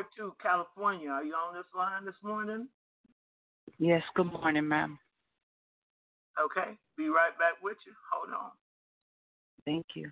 402 California. Are you on this line this morning? Yes, good morning, ma'am. Okay, be right back with you. Hold on. Thank you.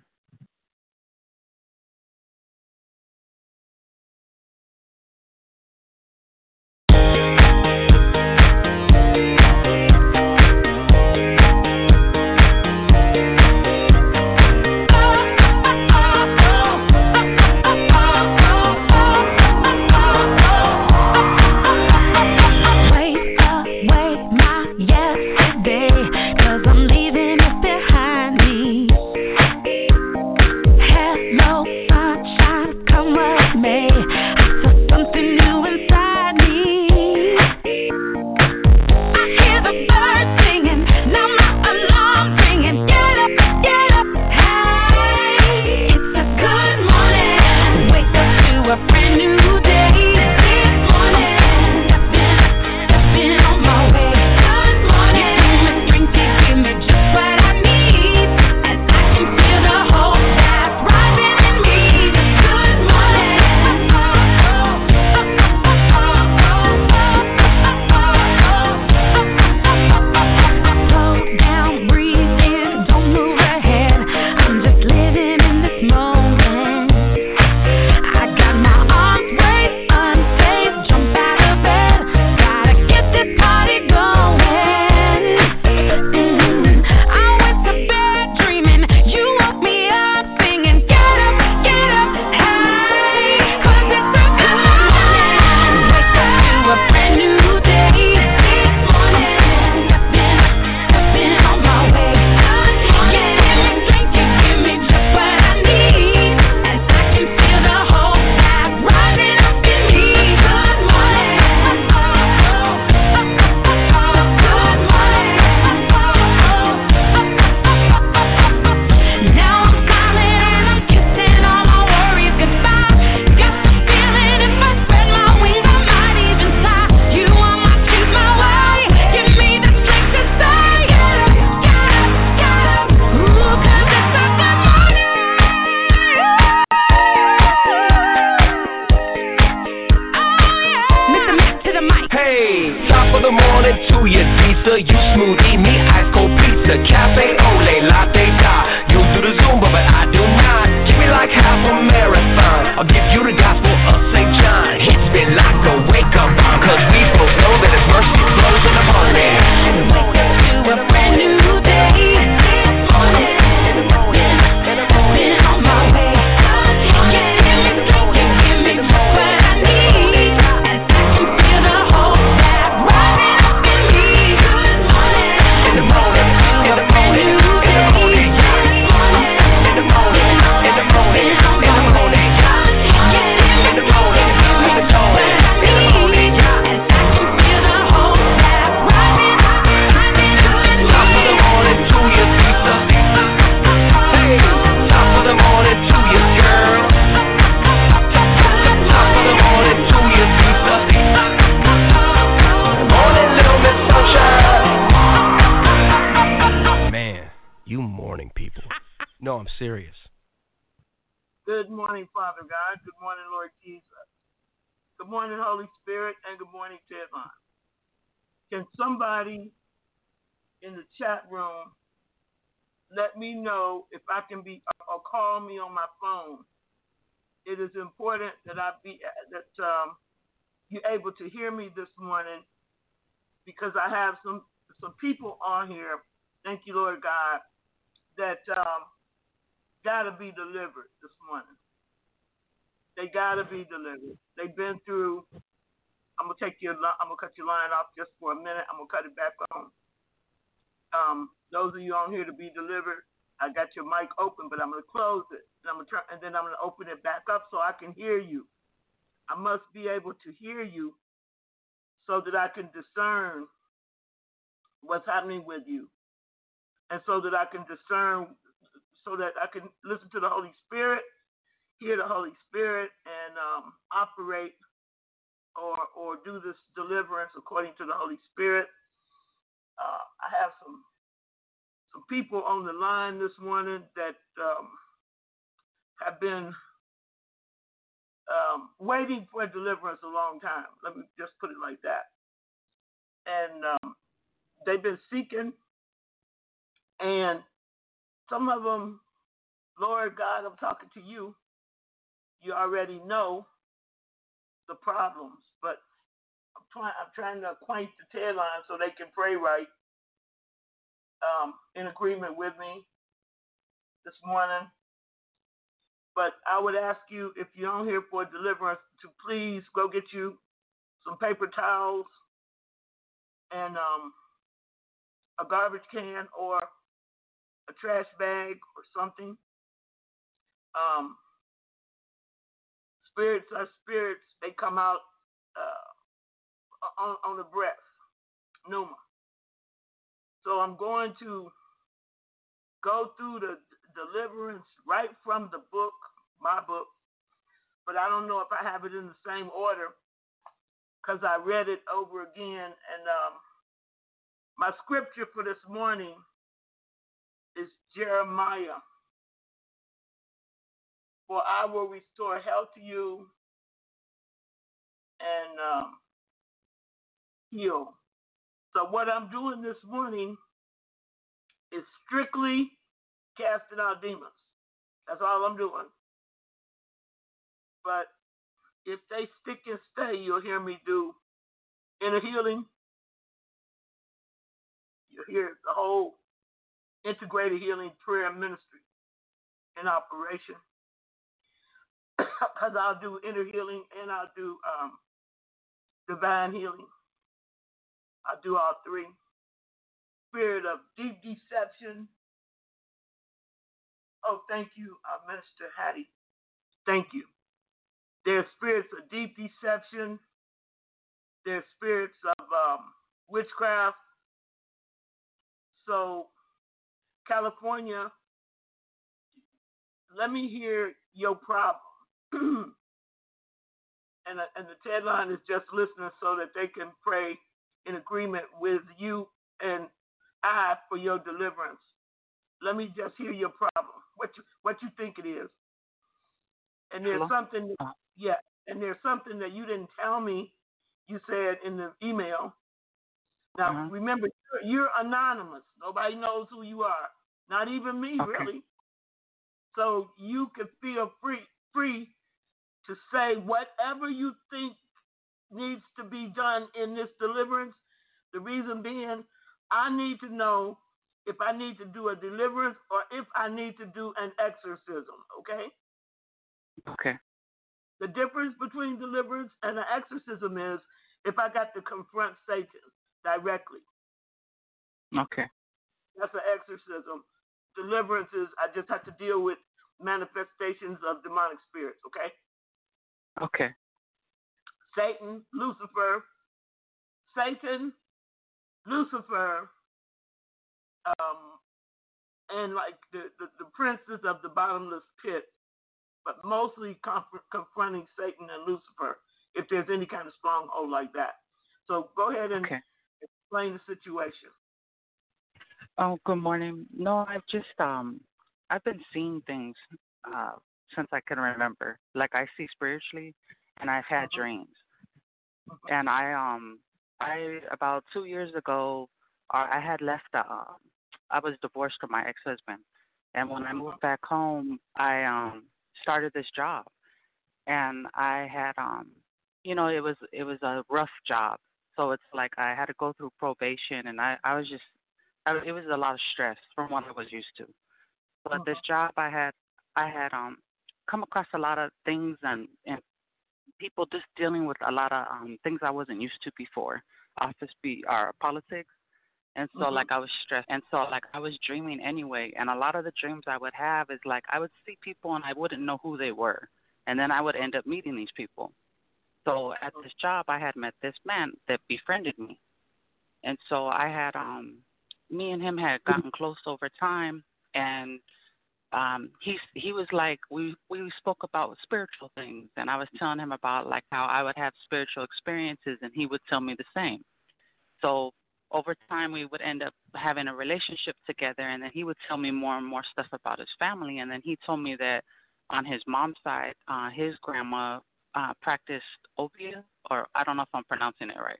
own. It is important that I be that um, you're able to hear me this morning because I have some some people on here. Thank you, Lord God, that um, gotta be delivered this morning. They gotta be delivered. They've been through. I'm gonna take your. I'm gonna cut your line off just for a minute. I'm gonna cut it back on. Um, those of you on here to be delivered, I got your mic open, but I'm gonna close it, and I'm gonna turn, and then I'm gonna open it back up so I can hear you. I must be able to hear you so that I can discern what's happening with you, and so that I can discern, so that I can listen to the Holy Spirit, hear the Holy Spirit, and um, operate or or do this deliverance according to the Holy Spirit. Uh, I have some some people on the line this morning that um, have been um, waiting for deliverance a long time. Let me just put it like that. And um, they've been seeking, and some of them, Lord God, I'm talking to you. You already know the problems, but I'm trying, I'm trying to acquaint the tail line so they can pray right um, in agreement with me this morning. But I would ask you, if you're on here for deliverance, to please go get you some paper towels and um, a garbage can or a trash bag or something. Um, spirits are spirits. They come out uh, on, on the breath. Pneuma. So I'm going to go through the deliverance right from the book, my book, but I don't know if I have it in the same order because I read it over again. And um, my scripture for this morning is Jeremiah. For I will restore health to you and um, heal. So, what I'm doing this morning is strictly casting out demons. That's all I'm doing. But if they stick and stay, you'll hear me do inner healing. You'll hear the whole integrated healing prayer ministry in operation. Because I'll do inner healing and I'll do um, divine healing. I'll do all three. Spirit of deep deception, Oh, thank you, uh, Minister Hattie. Thank you. There's spirits of deep deception. There's spirits of um, witchcraft. So, California, let me hear your problem. and, uh, and the line is just listening so that they can pray in agreement with you and I for your deliverance. Let me just hear your problem what you what you think it is. And there's Hello? something, Uh. yeah, and there's something that you didn't tell me. You said in the email. Now Uh-huh. remember, you're, you're anonymous. Nobody knows who you are. Not even me, Okay. really. So you can feel free free to say whatever you think needs to be done in this deliverance. The reason being, I need to know if I need to do a deliverance or if I need to do an exorcism, okay? Okay. The difference between deliverance and an exorcism is if I got to confront Satan directly. Okay. That's an exorcism. Deliverance is I just have to deal with manifestations of demonic spirits, okay? Okay. Satan, Lucifer, Satan, Lucifer, um, and like the, the, the princes of the bottomless pit, but mostly conf- confronting Satan and Lucifer if there's any kind of stronghold like that. So go ahead and Okay. explain the situation. Oh, good morning. No, I've just um I've been seeing things uh since I can remember. Like I see spiritually and I've had Mhm. dreams. And I um I about 2 years ago uh, I had left uh, um I was divorced from my ex-husband. And when I moved back home, I um started this job. And I had um you know, it was it was a rough job. So it's like I had to go through probation and I I was just I, it was a lot of stress from what I was used to. But this job I had, I had um come across a lot of things and and people just dealing with a lot of um things I wasn't used to before. Office be or politics. And so Mhm. like I was stressed and so like I was dreaming anyway and a lot of the dreams I would have is like I would see people and I wouldn't know who they were. And then I would end up meeting these people. So at this job I had met this man that befriended me. And so I had um me and him had gotten close over time and um he he was like we we spoke about spiritual things and I was telling him about like how I would have spiritual experiences and he would tell me the same. So over time we would end up having a relationship together and then he would tell me more and more stuff about his family and then he told me that on his mom's side uh his grandma uh, practiced obeah, or I don't know if I'm pronouncing it right.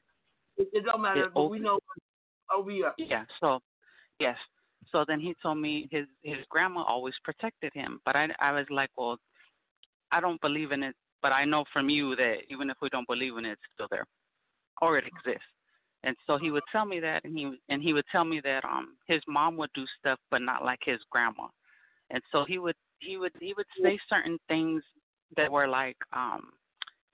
It, it don't matter, It but we know obeah. Yeah. So, yes. So then he told me his his grandma always protected him, but I I was like, well, I don't believe in it, but I know from you that even if we don't believe in it, it's still there, or it exists. And so he would tell me that, and he and he would tell me that um his mom would do stuff, but not like his grandma. And so he would he would he would say certain things that were like um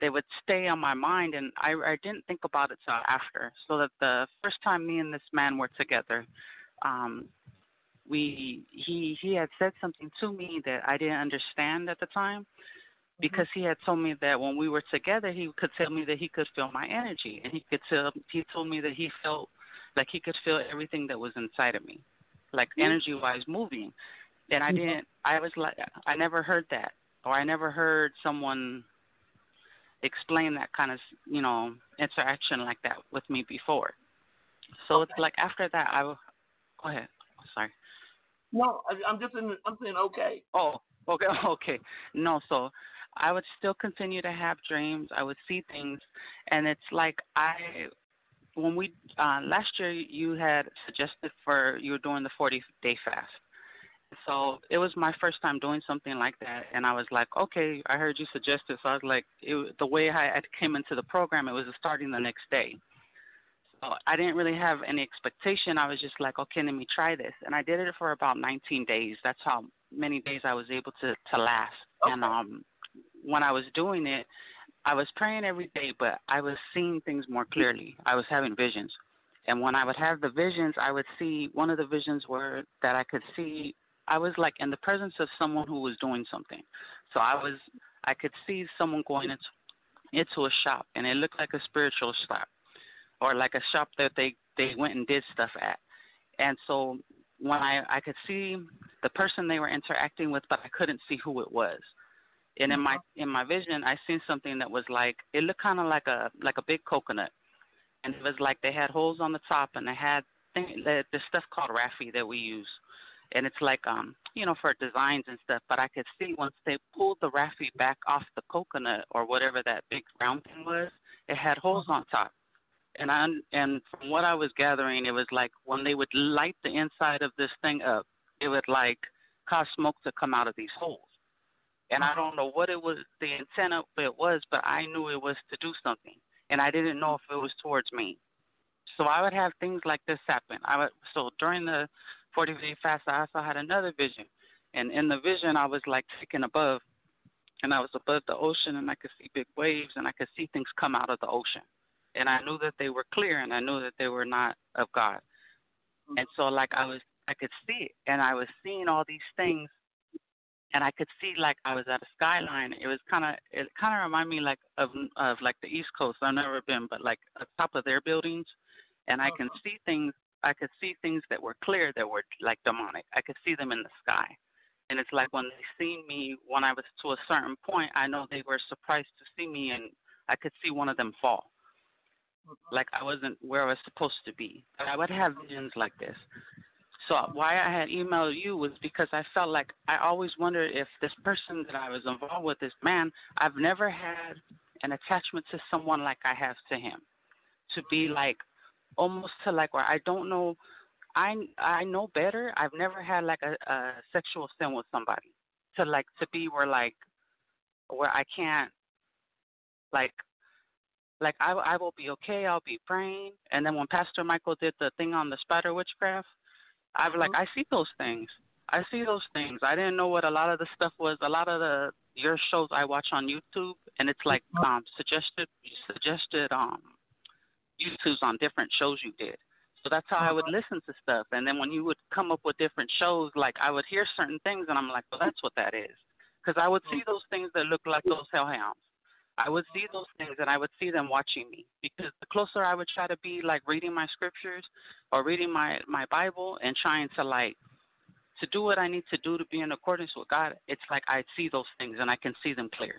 they would stay on my mind and I I didn't think about it till after. So that the first time me and this man were together, um we he he had said something to me that I didn't understand at the time mm-hmm. because he had told me that when we were together he could tell me that he could feel my energy and he could tell he told me that he felt like he could feel everything that was inside of me like mm-hmm. energy wise moving. And I mm-hmm. didn't I was like I never heard that or I never heard someone explain that kind of you know interaction like that with me before. So it's like after that I go ahead. Sorry No, I, I'm just in. I'm saying okay. Oh, okay, okay. No, so I would still continue to have dreams. I would see things, and it's like I, when we uh, last year you had suggested for you were doing the 40 day fast. So it was my first time doing something like that, and I was like, okay, I heard you suggest it. So I was like, it, the way I came into the program, it was starting the next day. So I didn't really have any expectation. I was just like, okay, let me try this, and I did it for about 19 days. That's how many days I was able to to last. And um, when I was doing it, I was praying every day, but I was seeing things more clearly. I was having visions, and when I would have the visions, I would see one of the visions were that I could see. I was like in the presence of someone who was doing something. So I was, I could see someone going into into a shop, and it looked like a spiritual shop or like a shop that they they went and did stuff at. And so when I I could see the person they were interacting with, but I couldn't see who it was. And in my in my vision, I seen something that was like it looked kind of like a like a big coconut, and it was like they had holes on the top, and they had thing, the stuff called raffia that we use, and it's like um you know for designs and stuff. But I could see once they pulled the raffia back off the coconut or whatever that big round thing was, it had holes on top and I and from what I was gathering, it was like when they would light the inside of this thing up, it would like cause smoke to come out of these holes. And I don't know what it was, the intent of it was, but I knew it was to do something, and I didn't know if it was towards me. So I would have things like this happen. I would so during the 40 day fast, I also had another vision, and in the vision, I was like taken above, and I was above the ocean, and I could see big waves, and I could see things come out of the ocean and I knew that they were clear and I knew that they were not of God. Mm-hmm. And so like I was I could see it and I was seeing all these things and I could see like I was at a skyline. It was kinda it kinda reminded me like of of like the East Coast. I've never been, but like at top of their buildings and I can uh-huh. see things I could see things that were clear that were like demonic. I could see them in the sky. And it's like when they seen me when I was to a certain point, I know they were surprised to see me and I could see one of them fall Mm-hmm. like I wasn't where I was supposed to be. But I would have visions like this. So why I had emailed you was because I felt like I always wondered if this person that I was involved with, this man, I've never had an attachment to someone like I have to him. To be mm-hmm. like almost to like where I don't know I I know better. I've never had like a, a sexual sin with somebody. To like to be where like where I can't like like I I will be okay. I'll be praying. And then when Pastor Michael did the thing on the spider witchcraft, I was like, I see those things. I see those things. I didn't know what a lot of the stuff was. A lot of the your shows I watch on YouTube, and it's like um suggested suggested um YouTube's on different shows you did. So that's how I would listen to stuff. And then when you would come up with different shows, like I would hear certain things, and I'm like, well, that's what that is. Because I would see those things that look like those hellhounds. I would see those things and I would see them watching me because the closer I would try to be like reading my scriptures or reading my my Bible and trying to like to do what I need to do to be in accordance with God, it's like I'd see those things and I can see them clear.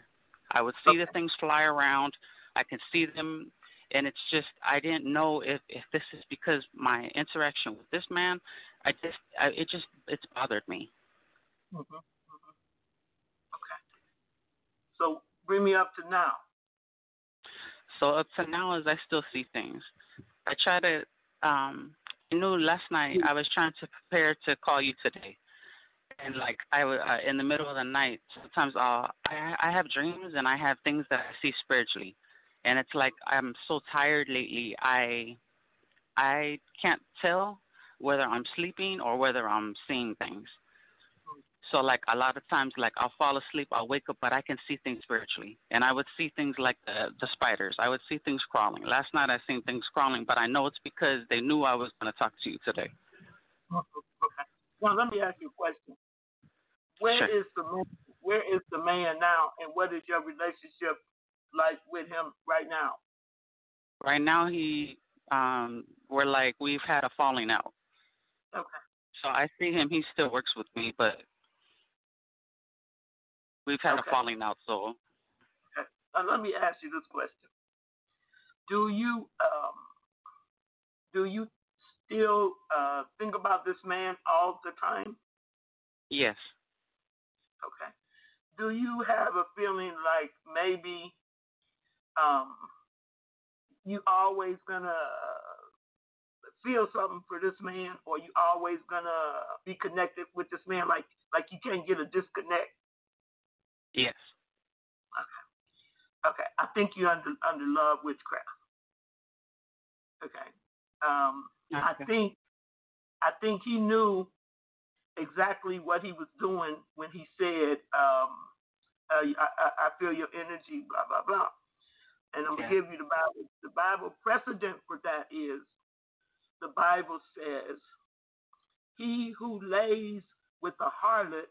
I would see the things fly around. I can see them and it's just I didn't know if if this is because my interaction with this man, I just I, it just it's bothered me. Mm-hmm. Okay. So bring me up to now. So up to now, as I still see things, I try to. Um, I knew last night I was trying to prepare to call you today, and like I was uh, in the middle of the night. Sometimes I'll I, I have dreams and I have things that I see spiritually, and it's like I'm so tired lately. I I can't tell whether I'm sleeping or whether I'm seeing things. So like a lot of times, like I'll fall asleep, I'll wake up, but I can see things spiritually, and I would see things like the the spiders. I would see things crawling. Last night I seen things crawling, but I know it's because they knew I was going to talk to you today. Okay. Now let me ask you a question. Where is Sure. the man, where is the man now, and what is your relationship like with him right now? Right now he, um, we're like we've had a falling out. Okay. So I see him. He still works with me, but we've had Okay. a falling out. So Uh, let me ask you this question: Do you um, do you still uh, think about this man all the time? yes, Okay. Do you have a feeling like maybe um, you always gonna feel something for this man, or you always gonna be connected with this man, like like you can't get a disconnect? Yes, Okay, Okay. I think you're under under love witchcraft. Okay, um, I think I think he knew exactly what he was doing when he said, um, uh, I, I, "I feel your energy," blah blah blah. And I'm gonna give you the Bible. The Bible precedent for that is the Bible says, "He who lays with a harlot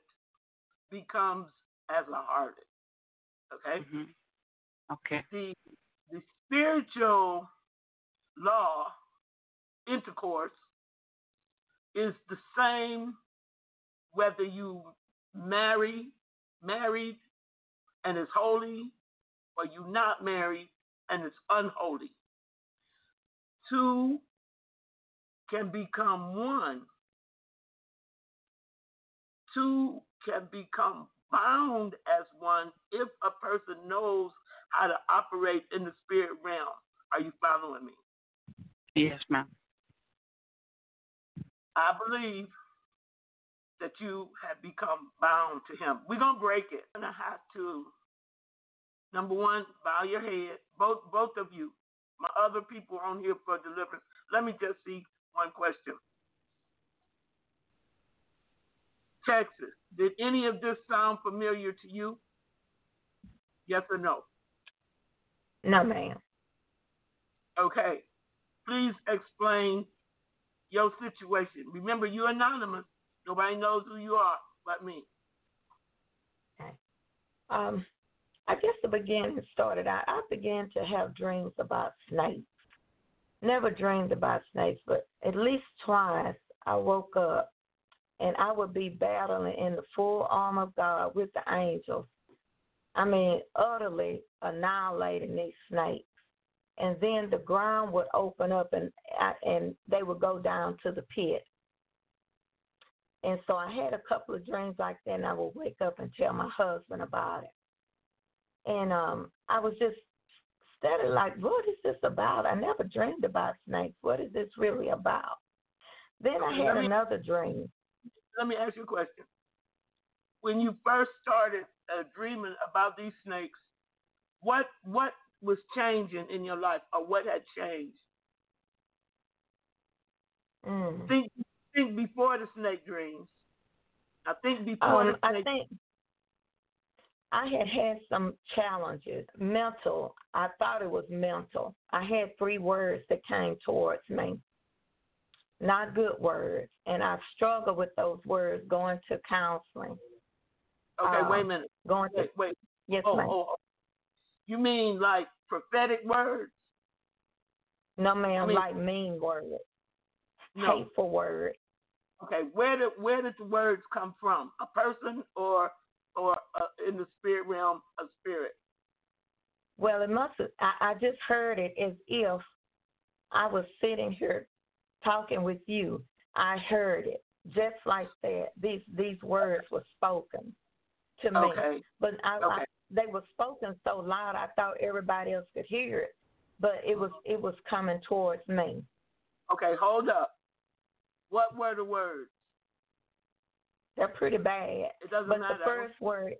becomes as a harlot." Okay hmm Okay. the the spiritual law intercourse is the same whether you marry married and it's holy or you not married and it's unholy two can become one two can become bound as one if a person knows how to operate in the spirit realm. Are you following me? Yes, ma'am. I believe that you have become bound to him. We're gonna break it. You're gonna have to number one, bow your head. Both both of you. My other people on here for deliverance. Let me just see one question. Texas, did any of this sound familiar to you? Yes or no? No, ma'am. Okay. Please explain your situation. Remember, you're anonymous. Nobody knows who you are but me. Um, I guess the beginning started out. I began to have dreams about snakes. Never dreamed about snakes, but at least twice I woke up and I would be battling in the full armor of God with the angels. I mean, utterly annihilating these snakes. And then the ground would open up and and they would go down to the pit. And so I had a couple of dreams like that, and I would wake up and tell my husband about it. And um, I was just steady, like, what is this about? I never dreamed about snakes. What is this really about? Then I had another dream. Let me ask you a question. When you first started uh, dreaming about these snakes, what what was changing in your life, or what had changed? Mm. Think think before the snake dreams. I think before Um, the I think I had had some challenges, mental. I thought it was mental. I had three words that came towards me, not good words, and I struggled with those words going to counseling. okay, uh, wait a minute. Going to Wait, wait. yes, Oh, ma'am. oh, oh. You mean like prophetic words? No, ma'am, I mean- like mean words, No. hateful words. Okay, where did where did the words come from? A person or or uh, in the spirit realm, a spirit? Well, it must I, I just heard it as if I was sitting here talking with you. I heard it just like that. These these words were spoken to me, Okay, but I, I they were spoken so loud I thought everybody else could hear it. but it was it was coming towards me. Okay, hold up. What were the words? They're pretty bad. It doesn't But matter. the first word,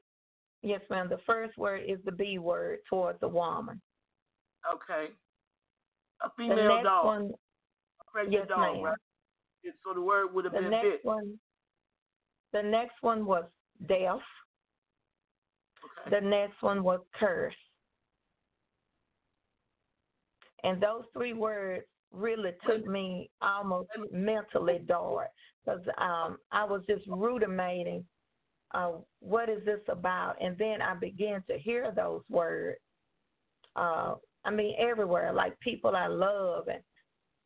yes, ma'am. The first word is the B word towards the woman. Okay. A The female next dog. one, a pregnant yes, dog, ma'am. right? So the word would have the been next bitch. one, the next one was death. Okay. The next one was curse. And those three words really took me almost mentally dark because um, I was just rudimating uh, what is this about? And then I began to hear those words. Uh, I mean, everywhere, like people I love and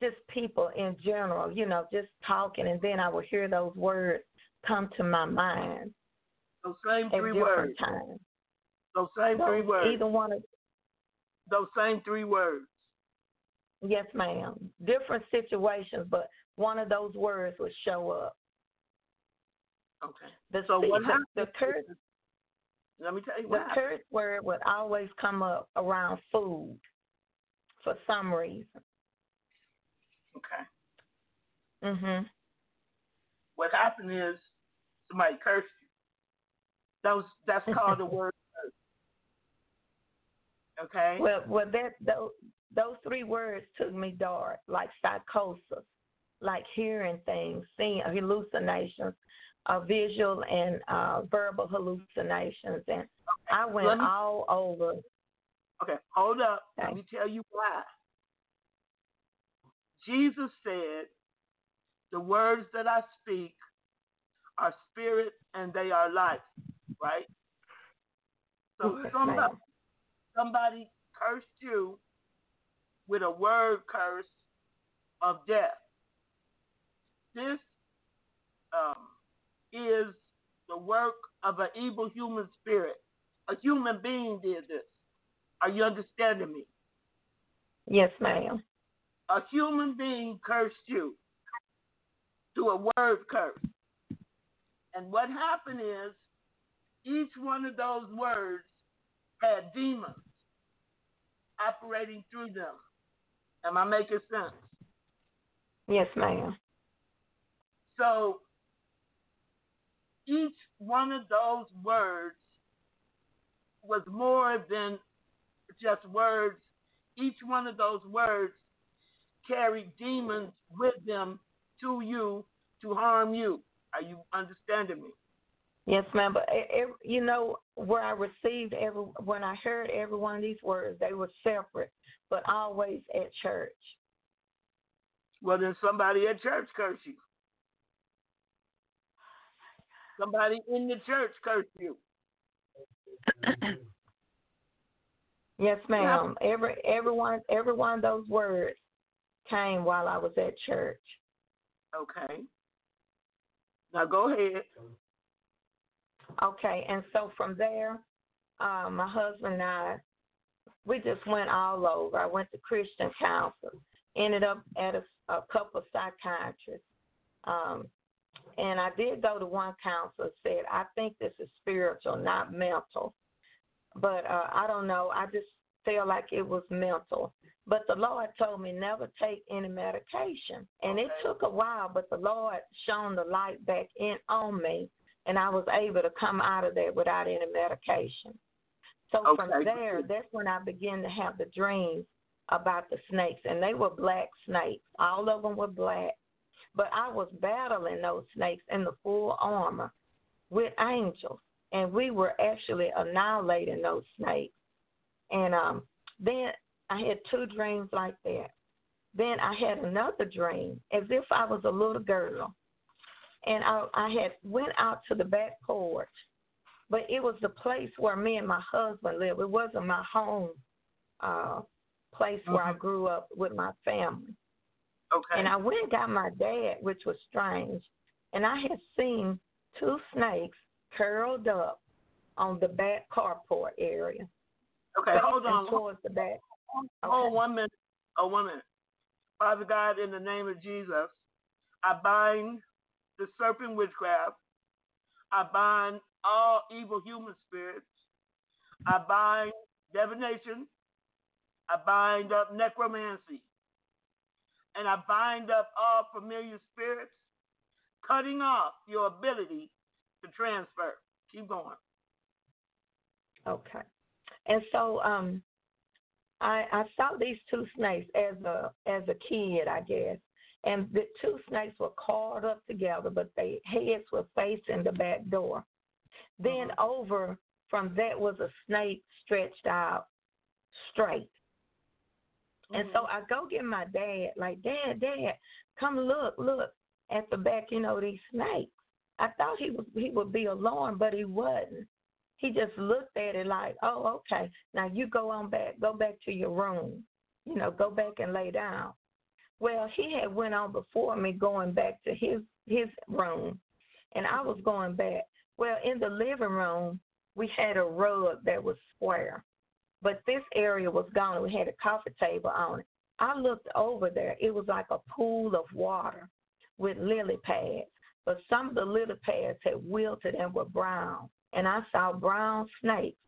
just people in general, you know, just talking. And then I would hear those words come to my mind Those same three words. times. Those same So three words. Either one of Those same three words. yes, ma'am. Different situations, but one of those words would show up. Okay. The So what happened? the curse Let me tell you the what happened. curse word would always come up around food for some reason. Okay. Mhm. What happened is somebody cursed you. Those that's called the word curse. Okay. Well, well, that those those three words took me dark, like psychosis, like hearing things, seeing hallucinations, uh, visual and uh, verbal hallucinations, and I went me- all over. Okay, hold up. Let me tell you why. Jesus said, The words that I speak are spirit and they are life, right? So somebody, somebody cursed you with a word curse of death. This um, is the work of an evil human spirit. A human being did this. Are you understanding me? Yes, ma'am. A human being cursed you through a word curse. And what happened is each one of those words had demons operating through them. Am I making sense? Yes, ma'am. So each one of those words was more than just words. Each one of those words carried demons with them to you to harm you. Are you understanding me? Yes, ma'am. But you know where I received every when I heard every one of these words, they were separate, but always at church. Well, then somebody at church cursed you. Somebody in the church cursed you. Yes, ma'am. Every everyone every one of those words came while I was at church. Okay. Now go ahead. Okay, and so from there, uh, my husband and I, we just went all over. I went to Christian counsel, ended up at a, a couple of psychiatrists, um, and I did go to one counselor. Said I think this is spiritual, not mental, but uh, I don't know. I just feel like it was mental. But the Lord told me never take any medication, and it took a while. But the Lord shone the light back in on me and I was able to come out of there without any medication. So from there, that's when I began to have the dreams about the snakes, and they were black snakes. All of them were black, but I was battling those snakes in the full armor with angels, and we were actually annihilating those snakes. And um, then I had two dreams like that. Then I had another dream as if I was a little girl and I, I had went out to the back porch, but it was the place where me and my husband lived. It wasn't my home uh, place where I Mhm. grew up with my family. Okay. And I went and got my dad, which was strange, and I had seen two snakes curled up on the back carport area, okay, hold on. towards the back. Hold Okay. one minute. Oh, one minute. Father God, in the name of Jesus, I bind the serpent witchcraft. I bind all evil human spirits. I bind divination. I bind up necromancy. And I bind up all familiar spirits, cutting off your ability to transfer. Keep going. Okay. And so um I I saw these two snakes as a as a kid, I guess. And the two snakes were coiled up together, but their heads were facing the back door. Then over from that was a snake stretched out straight. And so I go get my dad, like, Dad, Dad, come look, look at the back, you know, these snakes. I thought he was he would be alarmed, but he wasn't. He just looked at it like, Oh, okay. Now you go on back, go back to your room. You know, go back and lay down. Well, he had went on before me going back to his his room and I was going back. Well, in the living room we had a rug that was square. But this area was gone. We had a coffee table on it. I looked over there. It was like a pool of water with lily pads. But some of the lily pads had wilted and were brown. And I saw brown snakes.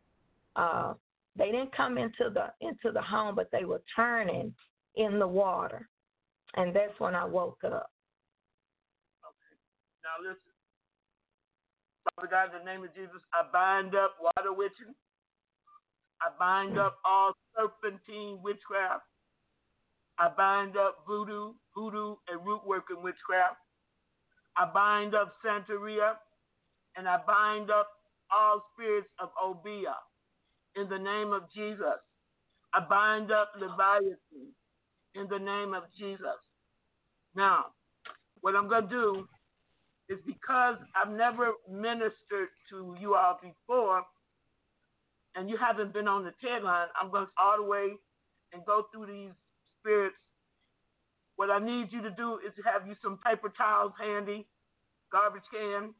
Uh, they didn't come into the into the home, but they were turning in the water. And that's when I woke up. Okay. Now listen. Father God, in the name of Jesus, I bind up water witching. I bind up all serpentine witchcraft. I bind up voodoo, hoodoo, and root working witchcraft. I bind up Santeria, and I bind up all spirits of Obeah. In the name of Jesus, I bind up Leviathan. In the name of Jesus. Now, what I'm going to do is because I've never ministered to you all before, and you haven't been on the TED line, I'm going all the way and go through these spirits. What I need you to do is to have you some paper towels handy, garbage can,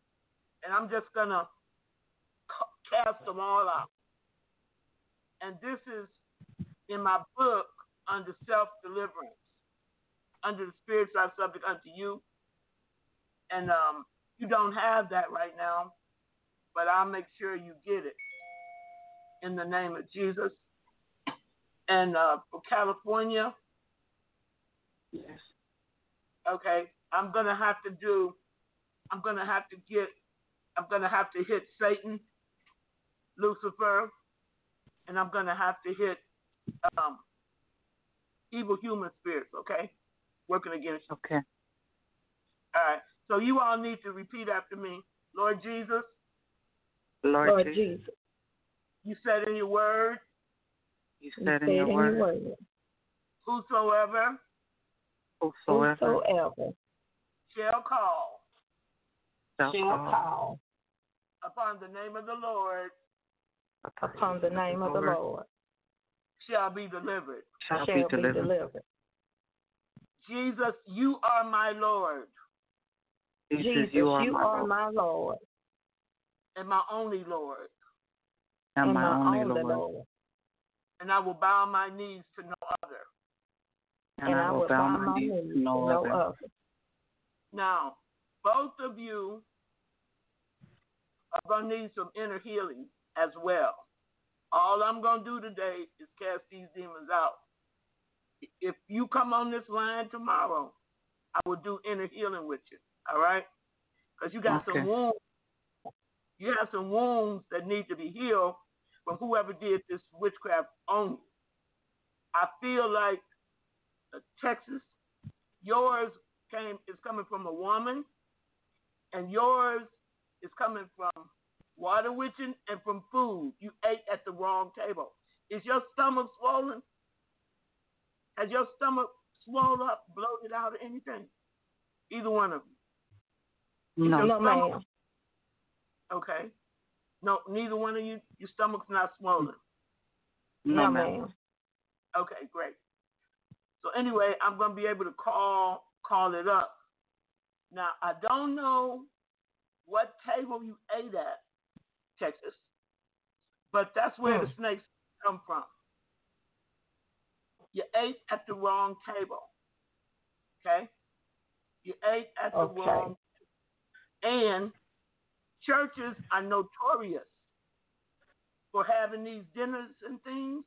and I'm just going to cast them all out. And this is in my book under self deliverance, under the spirits are subject unto you. And um, you don't have that right now, but I'll make sure you get it in the name of Jesus. And uh, for California, Yes. okay, I'm gonna have to do. I'm gonna have to get. I'm gonna have to hit Satan, Lucifer, and I'm gonna have to hit um, evil human spirits. Okay, working against you. Okay. All right. So you all need to repeat after me. Lord Jesus, Lord, Lord Jesus, Jesus, you said in your word, you you said said in your word, whosoever whosoever whosoever shall call shall shall call call upon the name of the Lord upon the name of the Lord shall be delivered. shall shall be be delivered. delivered. Jesus, you are my Lord Jesus, Jesus, you are my Lord my Lord and my only Lord, and my only only Lord, Lord. and I will bow my knees to no other. and I will bow my knees to no no other. other. Now, both of you are going to need some inner healing as well. All I'm going to do today is cast these demons out. If you come on this line tomorrow, I will do inner healing with you. All right? Because you got Okay. some wounds. You have some wounds that need to be healed from whoever did this witchcraft on you. I feel like uh, Texas, yours came is coming from a woman, and yours is coming from water witching and from food. You ate at the wrong table. Is your stomach swollen? Has your stomach swollen up, bloated out, or anything? Either one of them. No, No, ma'am. Okay. No, neither one of you. Your stomach's not swollen. no, No, ma'am. Okay, great. So anyway, I'm gonna be able to call call it up. Now I don't know what table you ate at, Texas, but that's where the Hmm. snakes come from. You ate at the wrong table. Okay? You ate at the Okay. wrong and churches are notorious for having these dinners and things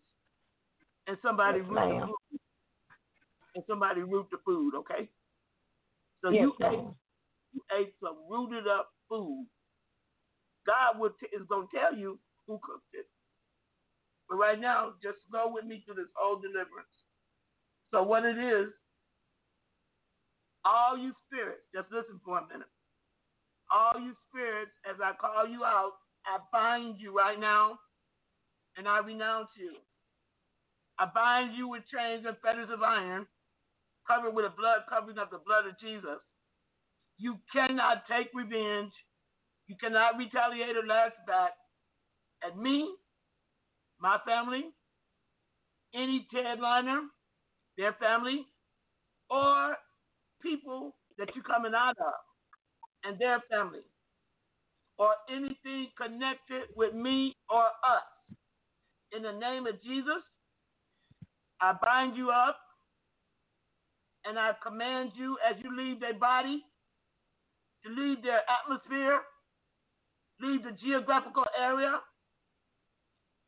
and somebody Yes, root the food. And somebody root the food, okay? So Yes, you ate you ate some rooted up food. God will t- is gonna tell you who cooked it. But right now, just go with me through this whole deliverance. So what it is, all you spirits, just listen for a minute. All you spirits, as I call you out, I bind you right now, and I renounce you. I bind you with chains and fetters of iron, covered with a blood covering of the blood of Jesus. You cannot take revenge. You cannot retaliate or lash back at me, my family, any Ted Liner, their family, or people that you're coming out of and their family, or anything connected with me or us. In the name of Jesus, I bind you up and I command you as you leave their body to leave their atmosphere, leave the geographical area.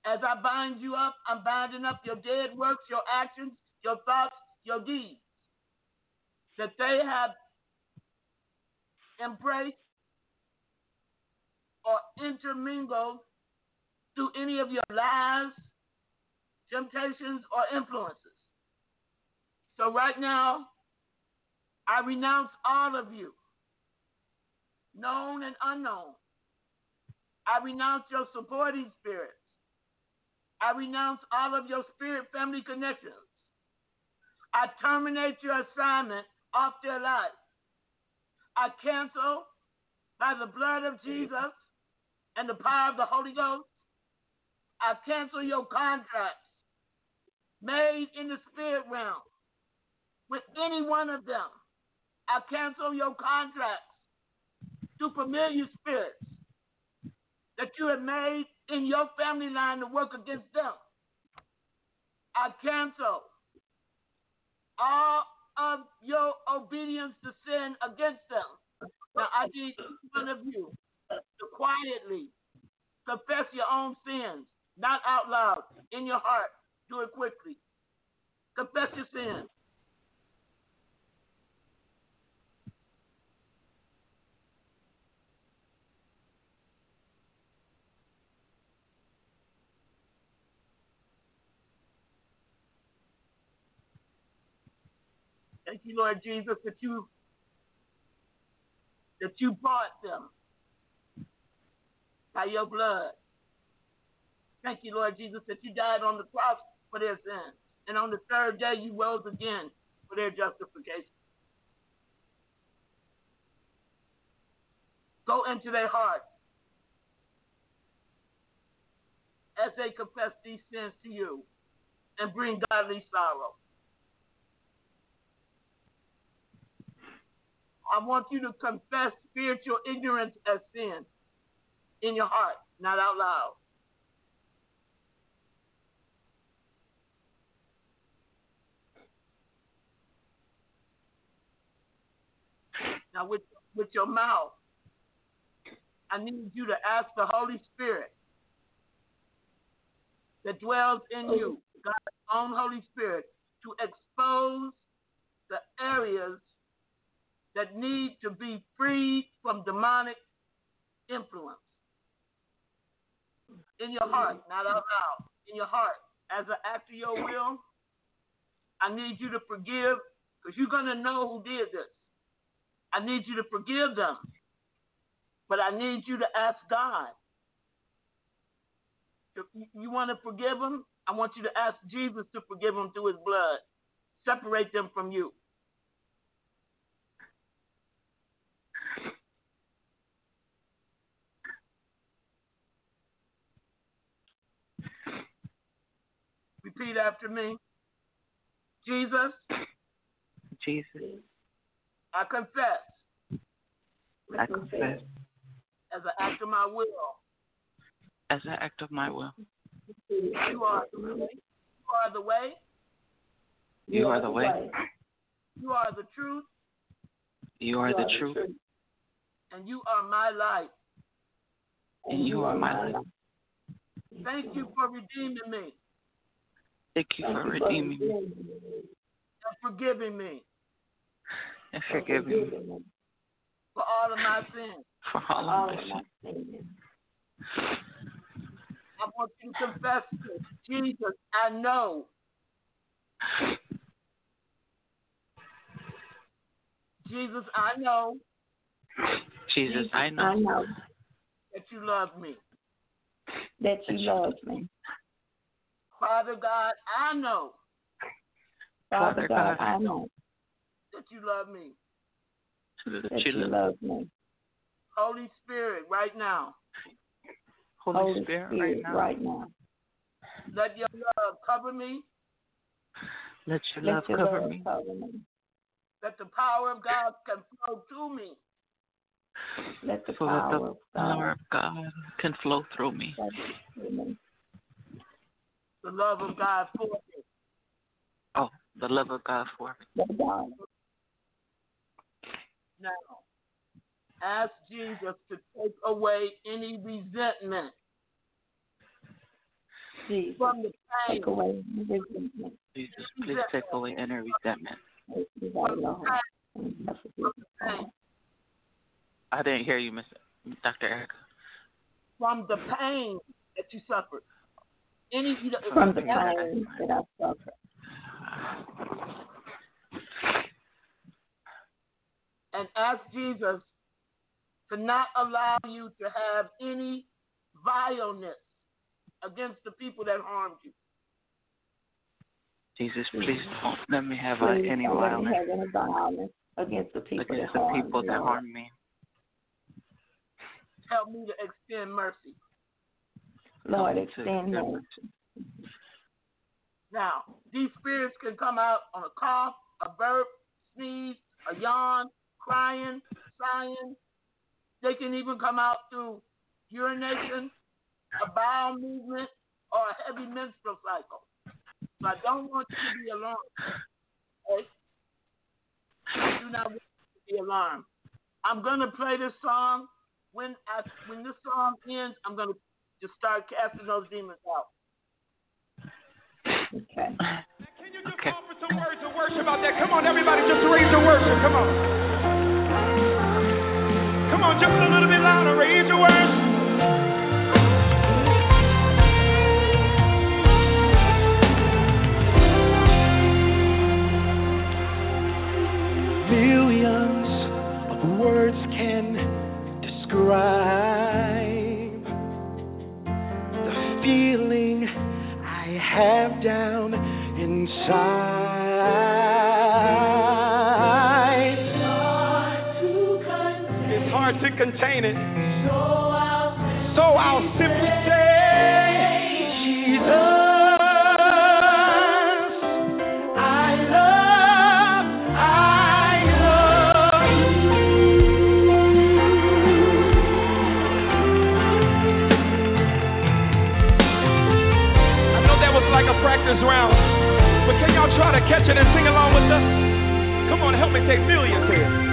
As I bind you up, I'm binding up your dead works, your actions, your thoughts, your deeds that they have embraced or intermingled through any of your lies, temptations, or influences. So right now, I renounce all of you, known and unknown. I renounce your supporting spirits. I renounce all of your spirit family connections. I terminate your assignment off their life. I cancel by the blood of Jesus and the power of the Holy Ghost. I cancel your contracts made in the spirit realm with any one of them. I cancel your contracts to familiar spirits that you have made in your family line to work against them. I cancel all of your obedience to sin against them. Now, I need each one of you to quietly confess your own sins, not out loud, in your heart. Do it quickly. Confess your sins. You, Lord Jesus, that you that you bought them by your blood. Thank you, Lord Jesus, that you died on the cross for their sins. And on the third day you rose again for their justification. Go into their heart as they confess these sins to you and bring godly sorrow. I want you to confess spiritual ignorance as sin in your heart, not out loud. Now, with, with your mouth, I need you to ask the Holy Spirit that dwells in you, God's own Holy Spirit, to expose the areas that need to be freed from demonic influence. In your heart, not out loud. In your heart, as an act of your will, I need you to forgive because you're going to know who did this. I need you to forgive them. But I need you to ask God. If you want to forgive them, I want you to ask Jesus to forgive them through his blood. Separate them from you. Repeat after me. Jesus, Jesus, I confess I confess as an act of my will. as an act of my will. You are the way. You are the way. You are the way, You are the truth, you are the truth, and you are my light. and you are my life. Thank you for redeeming me. Thank you for redeeming me redeeming me and forgiving me and and forgiving me for all of my sins. for for all all of my sins. sins. I want you to confess this. Jesus, I know Jesus, I know Jesus, I I know know that you love me. that you love me. Father God, I know Father Father God, God, I know that you love me. that that you you love love me. Holy Spirit, right now, Holy, Holy Spirit, Spirit, right now. right now. let your love cover me. Let your Let love your cover love me. cover me. That the power of God can flow through me. Let the so that power the of power of God can flow through me. Flow through me. The love of God for me. Oh, the love of God for me. Now, ask Jesus to take away any resentment Jesus from the pain, take away resentment. Jesus, please take away any resentment. Take me by Lord. and bless you, Lord. I didn't hear you, Miss Dr. Erica. from the pain that you suffered. Any you know, From the Yeah, that I suffered. and ask Jesus to not allow you to have any vileness against the people that harmed you. Jesus, please don't let me have uh, Please any don't let me violence have violence against the people against that the harm people that Lord. harm me. Help me to extend mercy. Lord, extend mercy. Now, these spirits can come out on a cough, a burp, sneeze, a yawn, crying, sighing. They can even come out through urination, a bowel movement, or a heavy menstrual cycle. So I don't want you to be alarmed. Okay? I do not want you to be alarmed. I'm gonna play this song. When I when this song ends, I'm gonna just start casting those demons out. Okay. Can you just Okay. offer some words of worship out there? Come on, everybody, just raise your worship. Come on. Come on, just a little bit louder. Raise your worship. It's hard to contain it. So I'll simply say, Jesus, I love, I love. I know that was like a practice round, try to catch it and sing along with us? Come on, help me take millions here.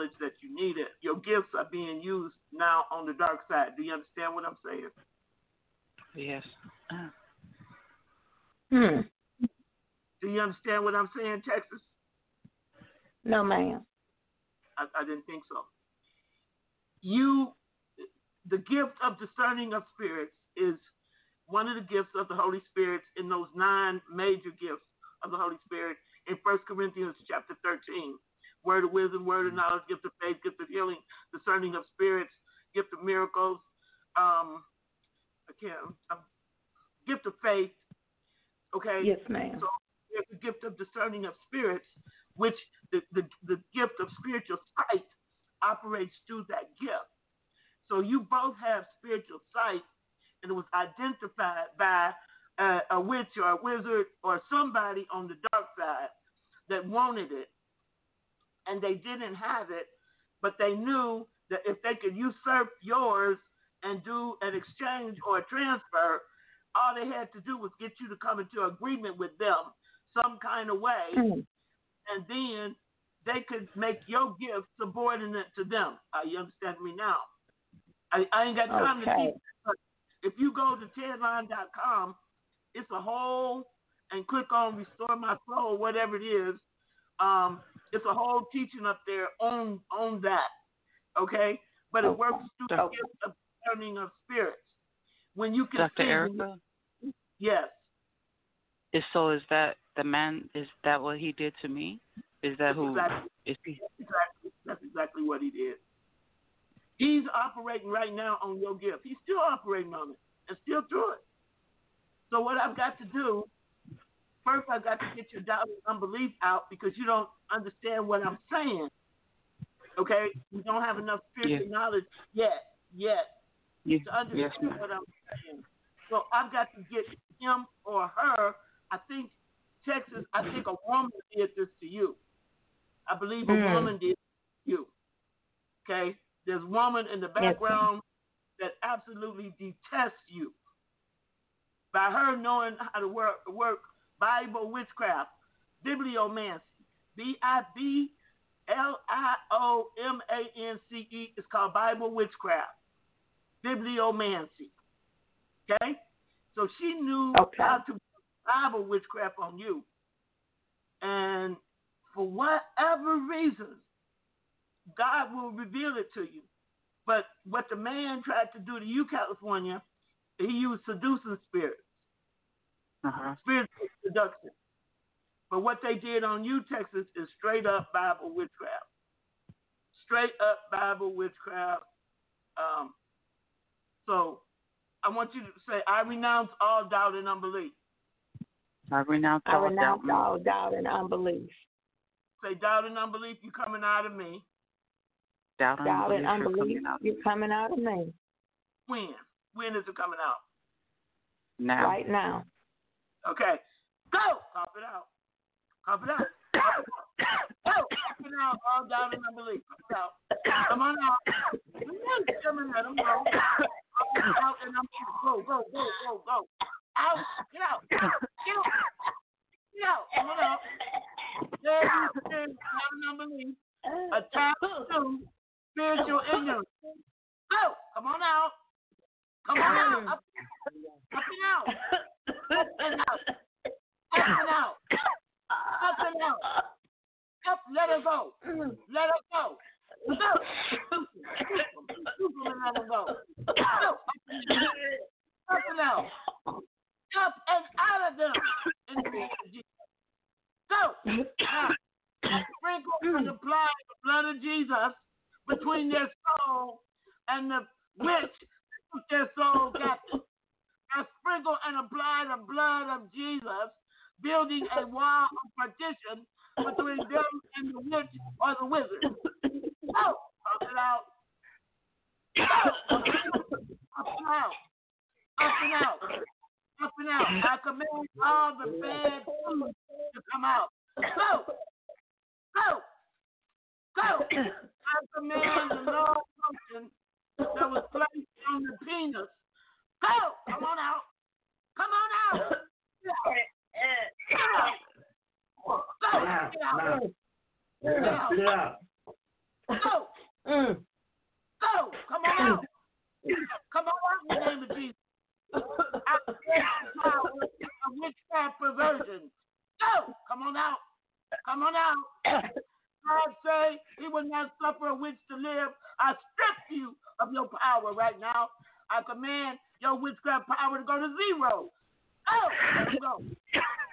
Knowledge that you needed, your gifts are being used now on the dark side. Do you understand what I'm saying? Yes. Hmm. Do you understand what I'm saying, Texas? No, ma'am. I, I didn't think so. You, the gift of discerning of spirits is one of the gifts of the Holy Spirit in those nine major gifts of the Holy Spirit in First Corinthians chapter 13. Word of wisdom, word of knowledge, gift of faith, gift of healing, discerning of spirits, gift of miracles, um, I can't, um, gift of faith. Okay. Yes, ma'am. So there's gift of discerning of spirits, which the, the, the gift of spiritual sight operates through that gift. So you both have spiritual sight, and it was identified by a, a witch or a wizard or somebody on the dark side that wanted it, and they didn't have it, but they knew that if they could usurp yours and do an exchange or a transfer, all they had to do was get you to come into agreement with them some kind of way, Hmm. and then they could make your gift subordinate to them. Are you understand me now? I, I ain't got time to Okay. teach. But if you go to tedline.com, it's a whole and click on Restore My Soul, whatever it is. Um, it's a whole teaching up there on on that. Okay, but it oh, works through the gift of discerning of spirits. When you can Dr. see, Erica, yes, is so is that the man is that what he did to me? Is that who Exactly. is he exactly. That's exactly what he did. He's operating right now on your gift. He's still operating on it and still through it. So what I've got to do, first I've got to get your doubt and unbelief out because you don't understand what I'm saying. Okay? You don't have enough spiritual Yeah. knowledge yet, yet, Yeah, to understand yes, what I'm saying. So I've got to get him or her. I think Texas. I think a woman did this to you. I believe a Mm. woman did you. Okay, there's woman in the Yes, background that absolutely detests you. By her knowing how to work work Bible witchcraft, bibliomancy, B I B L I O M A N C E. It's called Bible witchcraft, bibliomancy. Okay, so she knew Okay. how to Bible witchcraft on you, and for whatever reason, God will reveal it to you. But what the man tried to do to you, California, he used seducing spirits, Uh-huh. spirits seduction. But what they did on you, Texas, is straight up Bible witchcraft. Straight up Bible witchcraft. Um, so I want you to say, I renounce all doubt and unbelief. I renounce I all renounce doubt. all doubt and unbelief. Say, doubt and unbelief, you coming out of me. Doubt and Doubt and unbelief are unbelief, coming out you're coming out of me When? When is it coming out? now. right now. Okay. Go! Cough it out. Cough it out. Out. Go! Cough it out. All doubt and unbelief. Cough it out. Come on out. Come on out. Let 'em go. Doubt and unbelief. Go, go, go, go, go. Out. Get out. Get out. Get out. Come on out. There you stand. Doubt and unbelief. Attack to spiritual ignorance. Go! Come on out. Come on out. Up, up and out. Up and out. Up and out. Up and out. Up, let her go. Let her go. Superman, let her go. Go. Up and out. Up and out of them. Go. Now, sprinkle and apply the blood of Jesus between their soul and the witch that took their soul captive. Now sprinkle and apply the blood of Jesus building a wall of partition between them and the witch or the wizard. Go! Up and out. Up and out. Up and out. Up and out. I command all the bad food to come out. Go! Go! Go! I command the Lord function that was placed on the penis. Go! Come on out. Come on out. Get out. Go! Get out. Get out. Go! Go! Come on out. Come on out in the name of Jesus. I command the power of witchcraft perversion. Go! Come on out. Come on out. God say he will not suffer a witch to live. I strip you of your power right now. I command your witchcraft power to go to zero. Oh, let go.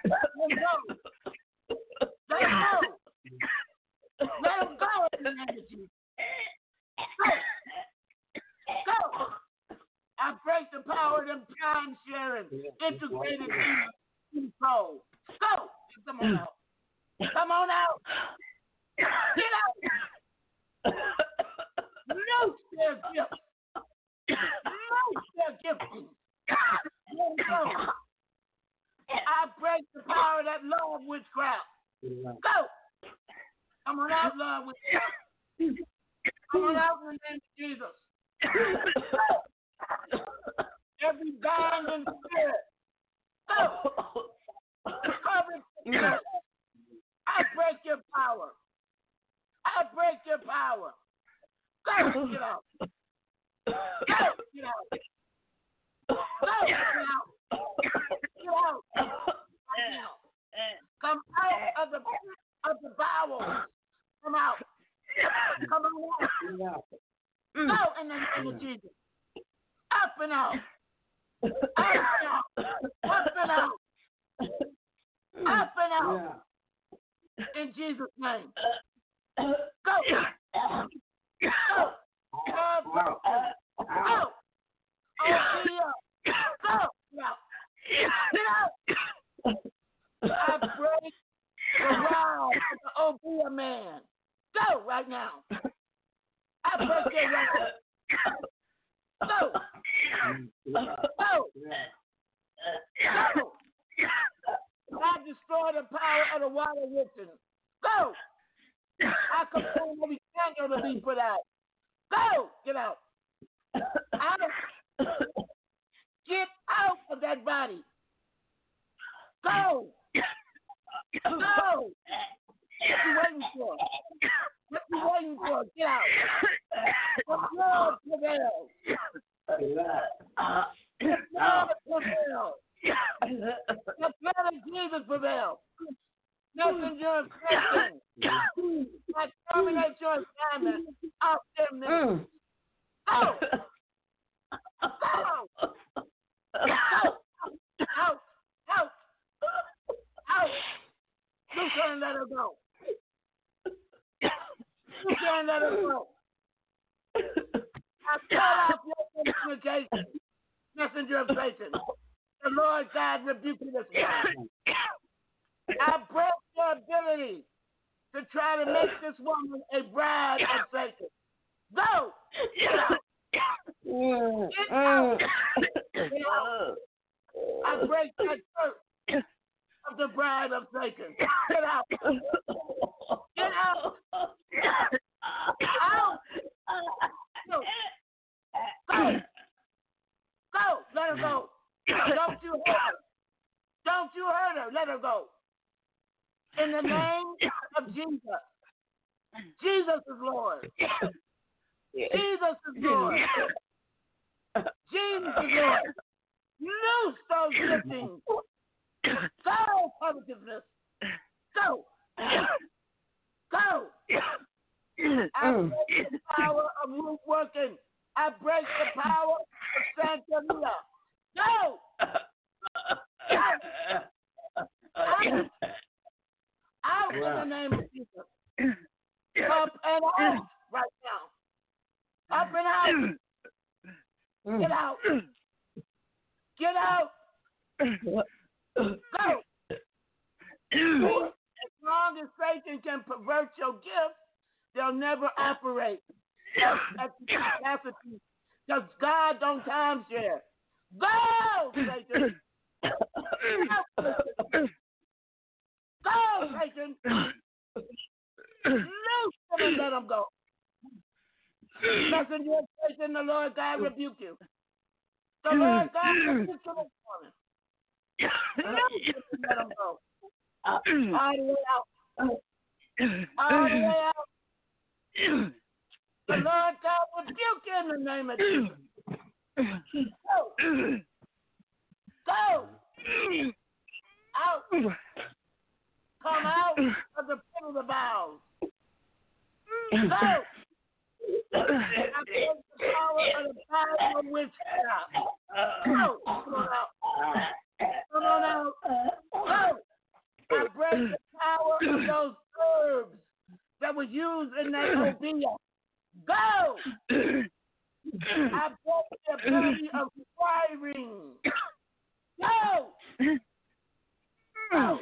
Let go. Let it go. Let him go in the name of Jesus. Go. Go. I break the power of them time sharing, integrated control. Go. Come on out. Come on out. Get out. Loose their 'em. I break the power of that love witchcraft. Go. Come on out, love witchcraft. Come on out in the name of Jesus. Go. Every binding spirit. Go. I break your power. I break your power. Go, get out. Out. Out. Come out of the of the bowels. Come out. Come on. Go in the name of Jesus. Up and out. Up and out. Up and out. Up and out. In Jesus' name. Go. Go. Go. Go. Go. Go. Now. Out. I break the man. Go right now. I break. Go. Go. Go. I destroy the power of the water. Go. I command every candle to be put out. Go. Get out. Out. Get out of that body. Go. Go. What you waiting for? What you waiting for? Get out. The blood prevails. The blood prevails. The blood of Jesus prevails. Messenger of Satan. I terminate your assignment out them now. Go. Go. Out. Out. Out. Out. You can't let her go. You can't let her go. I call out your communication. Messenger of Satan. The Lord God rebuke you this morning. I break your ability to try to make this woman a bride of Satan. Go! Get out! Get out! I break that curse of the bride of Satan. Get out! Get out! Out! Go! Go! Let her go! Don't you hurt her! Don't you hurt her! Let her go! In the name of Jesus. Jesus is Lord. Jesus is Lord. Jesus is Lord. Loose those giftings. Go, positiveness. Go. Go. I break the power of root working. I break the power of Santeria. Go out yeah. in the name of Jesus. Up and out right now. Up and out. Mm. Get out. Get out. Go. As long as Satan can pervert your gift, they'll never operate. That's the capacity. Because God don't time share. Go, Satan. Go, Satan. Loose them and let them go. Messenger of Satan, the Lord God rebuke you. The Lord God rebuke you this morning. Loose them and let them go. All the way out. All the way out. The Lord God rebuke you in the name of Jesus. Go. Go. Out. Come out of the pit of the bowels. Mm, go. I break the power of the power of witchcraft. Go. Come on out. Come on out. Go. I break the power of those herbs that was used in that obedience. Go. I break the ability of firing. Go. Go.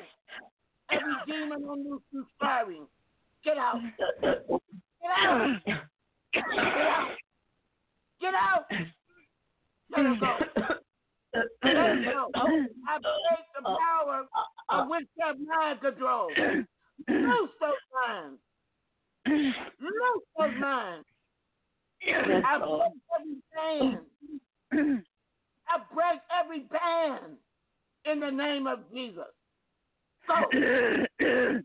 Every demon on loose is firing. Get out. Get out. Get out. Get out. Let him go. Let him go. I break the power of witchcraft mind control. Loose those minds. Loose those minds. I break every band. I break every band in the name of Jesus. Go.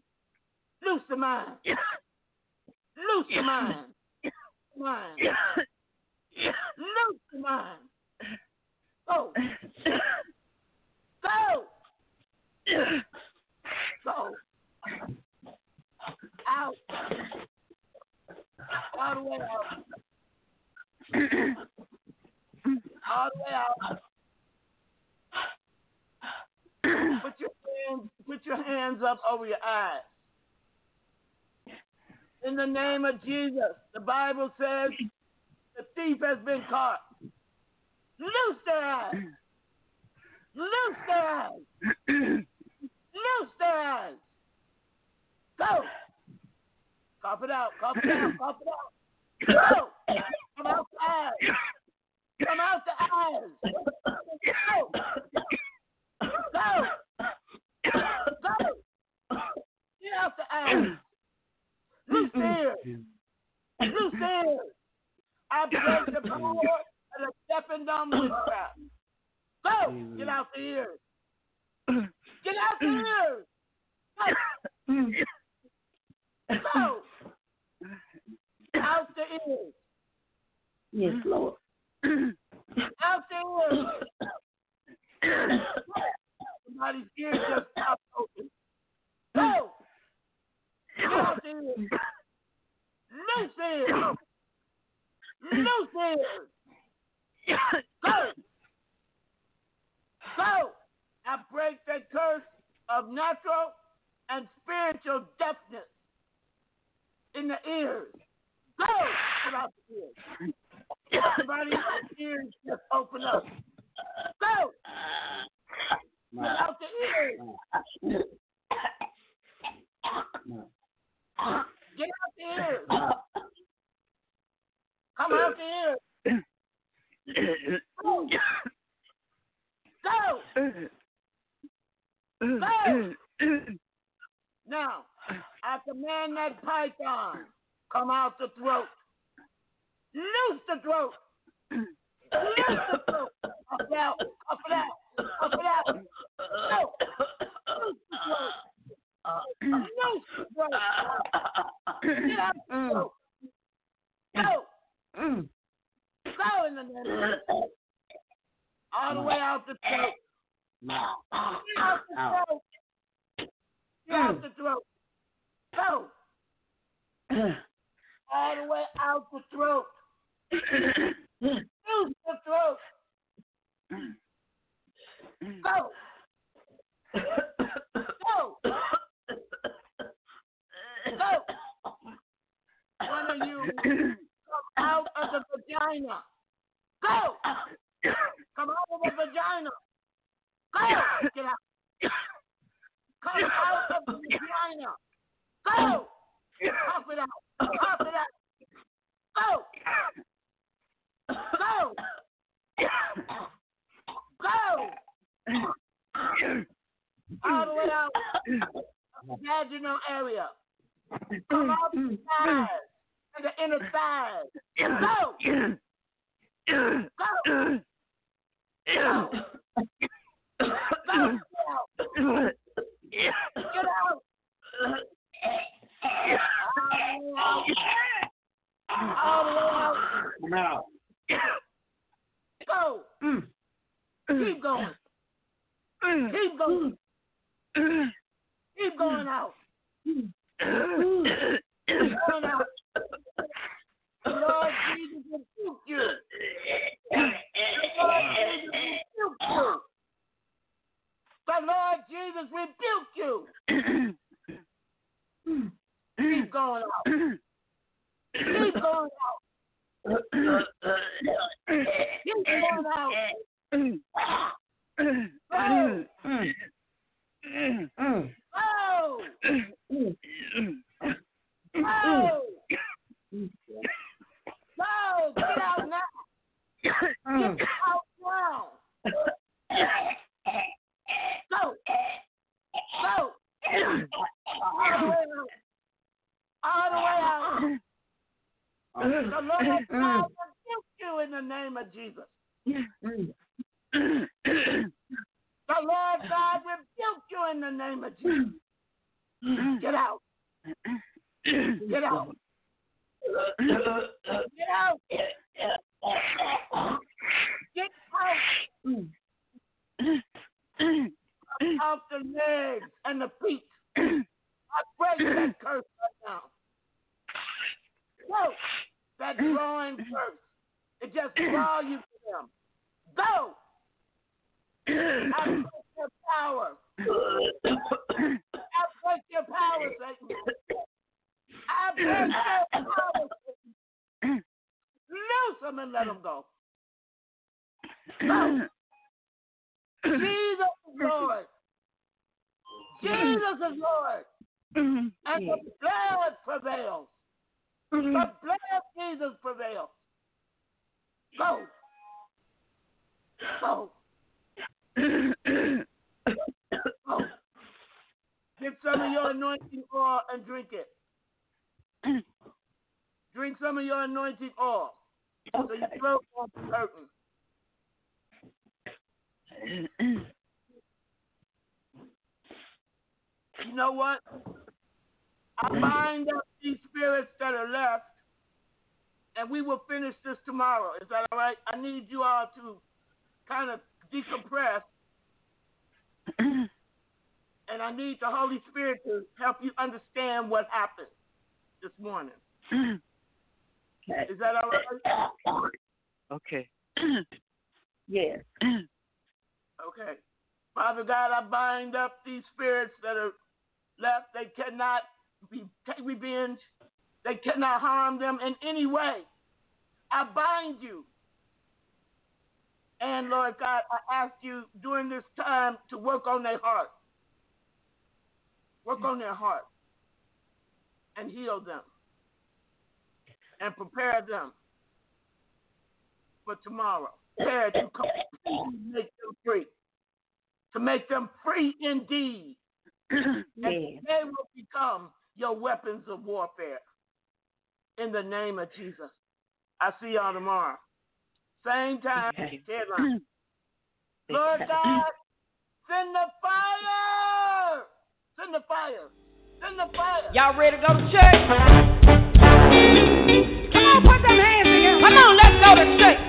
Loose the mind. Loose the mind. Mind. Loose the mind. Go. Go. Go. Out. All the way out. All the way out. Put your hands, put your hands up over your eyes. In the name of Jesus, the Bible says the thief has been caught. Loose their eyes. Loose their eyes. Loose their eyes. Go. Cough it out. Cough it out. Cough it One of you come out of the vagina. Go! Come out of the vagina. Go! Get out. Come out of the vagina. Go! Pop it out. Pop it out. Go! Go! Go! All the way out. Vaginal area. Come mm, out the mm, thighs mm. and the inner thighs. Go. Go. Go. Go. Get out. All the way out. Now. Go. Keep going. Keep going. Keep going out. Keep going out. Lord Jesus you. Lord Jesus you. The Lord Jesus rebuke you. Keep going out. Keep going out. Mm. Keep going out. Go. Go. Get out now. Get out now. All the way out. The Lord you in the name of Jesus. The Lord God rebuke you in the name of Jesus. Get out. Get out. Get out. Get out. Off the legs and the feet. I break that curse right now. Go. That drawing curse. It just draw you to them. Go. I break your power. I break your power, Satan. I break your power, Satan. Loose them and let them go. Go. Jesus is Lord. Jesus is Lord. And the blood prevails. The mm-hmm. blood of Jesus prevails. Go. Go. Get some of your anointing oil and drink it. Drink some of your anointing oil. So your throat won't be hurting. You know what? I bind up these spirits that are left, and we will finish this tomorrow. Is that all right? I need you all to kind of decompress, and I need the Holy Spirit to help you understand what happened this morning. Is that all right? Okay. Yes. Okay. Father God, I bind up these spirits that are left. They cannot be take revenge. They cannot harm them in any way. I bind you. And Lord God, I ask you during this time to work on their heart. Work on their heart and heal them and prepare them for tomorrow. Prepare to completely make them free. To make them free indeed. and they will become your weapons of warfare. In the name of Jesus. I see y'all tomorrow. Same time, Okay. TED line. Lord God, send the fire! Send the fire! Send the fire! Y'all ready to go to church? Come on, put them hands together. Come on, let's go to church.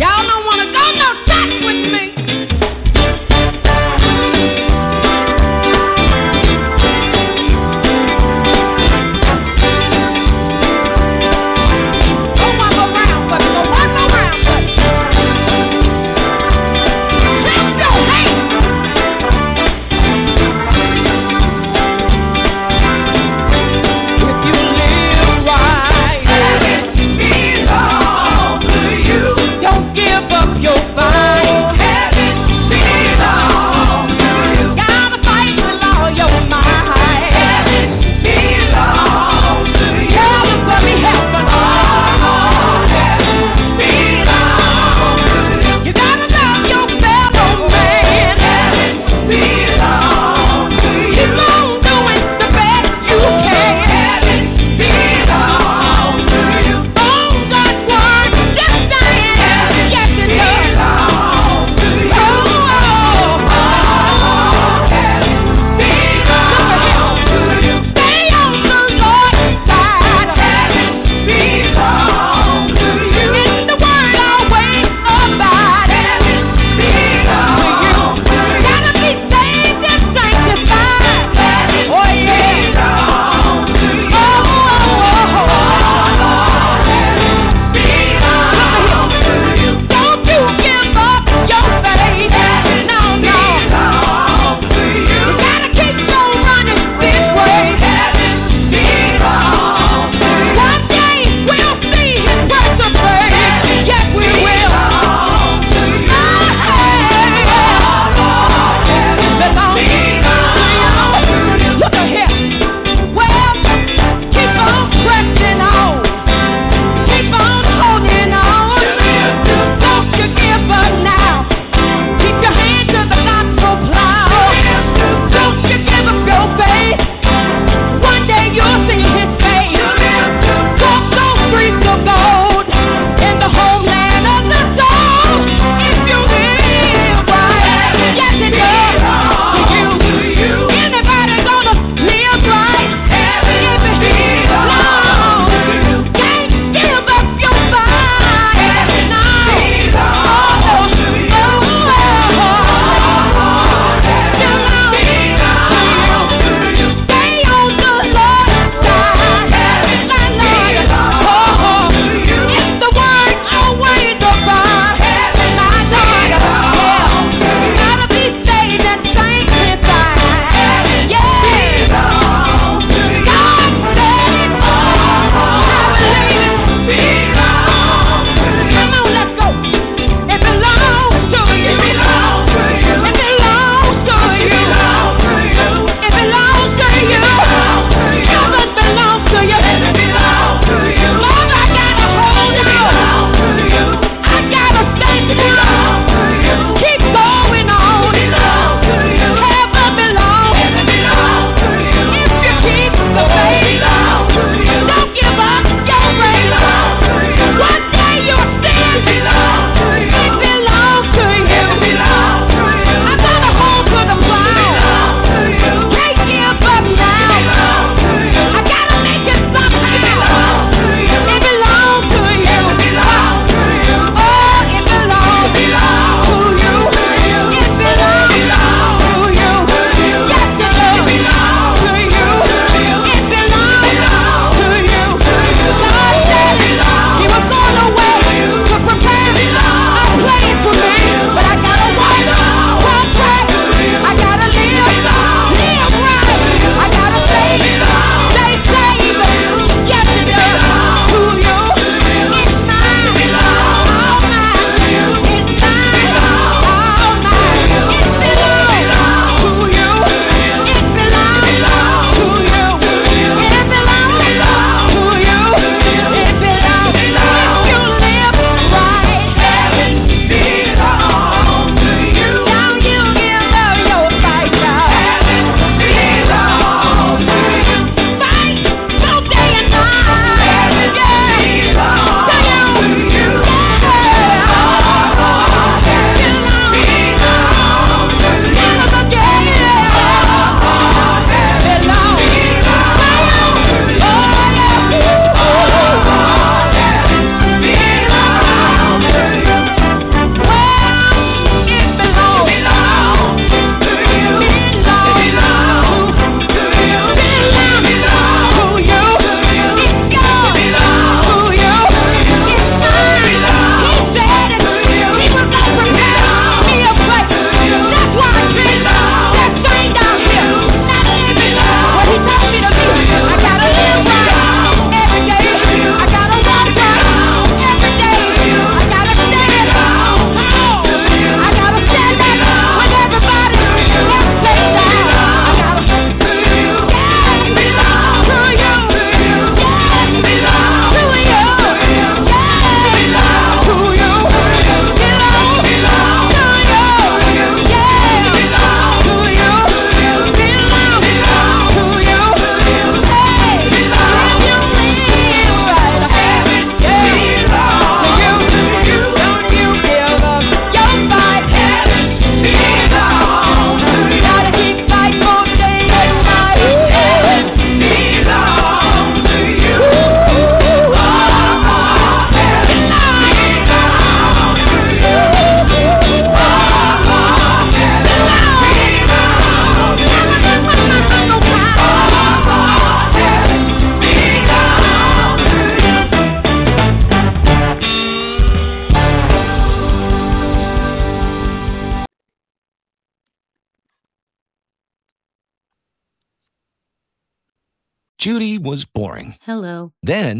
Y'all don't want to go no church with me.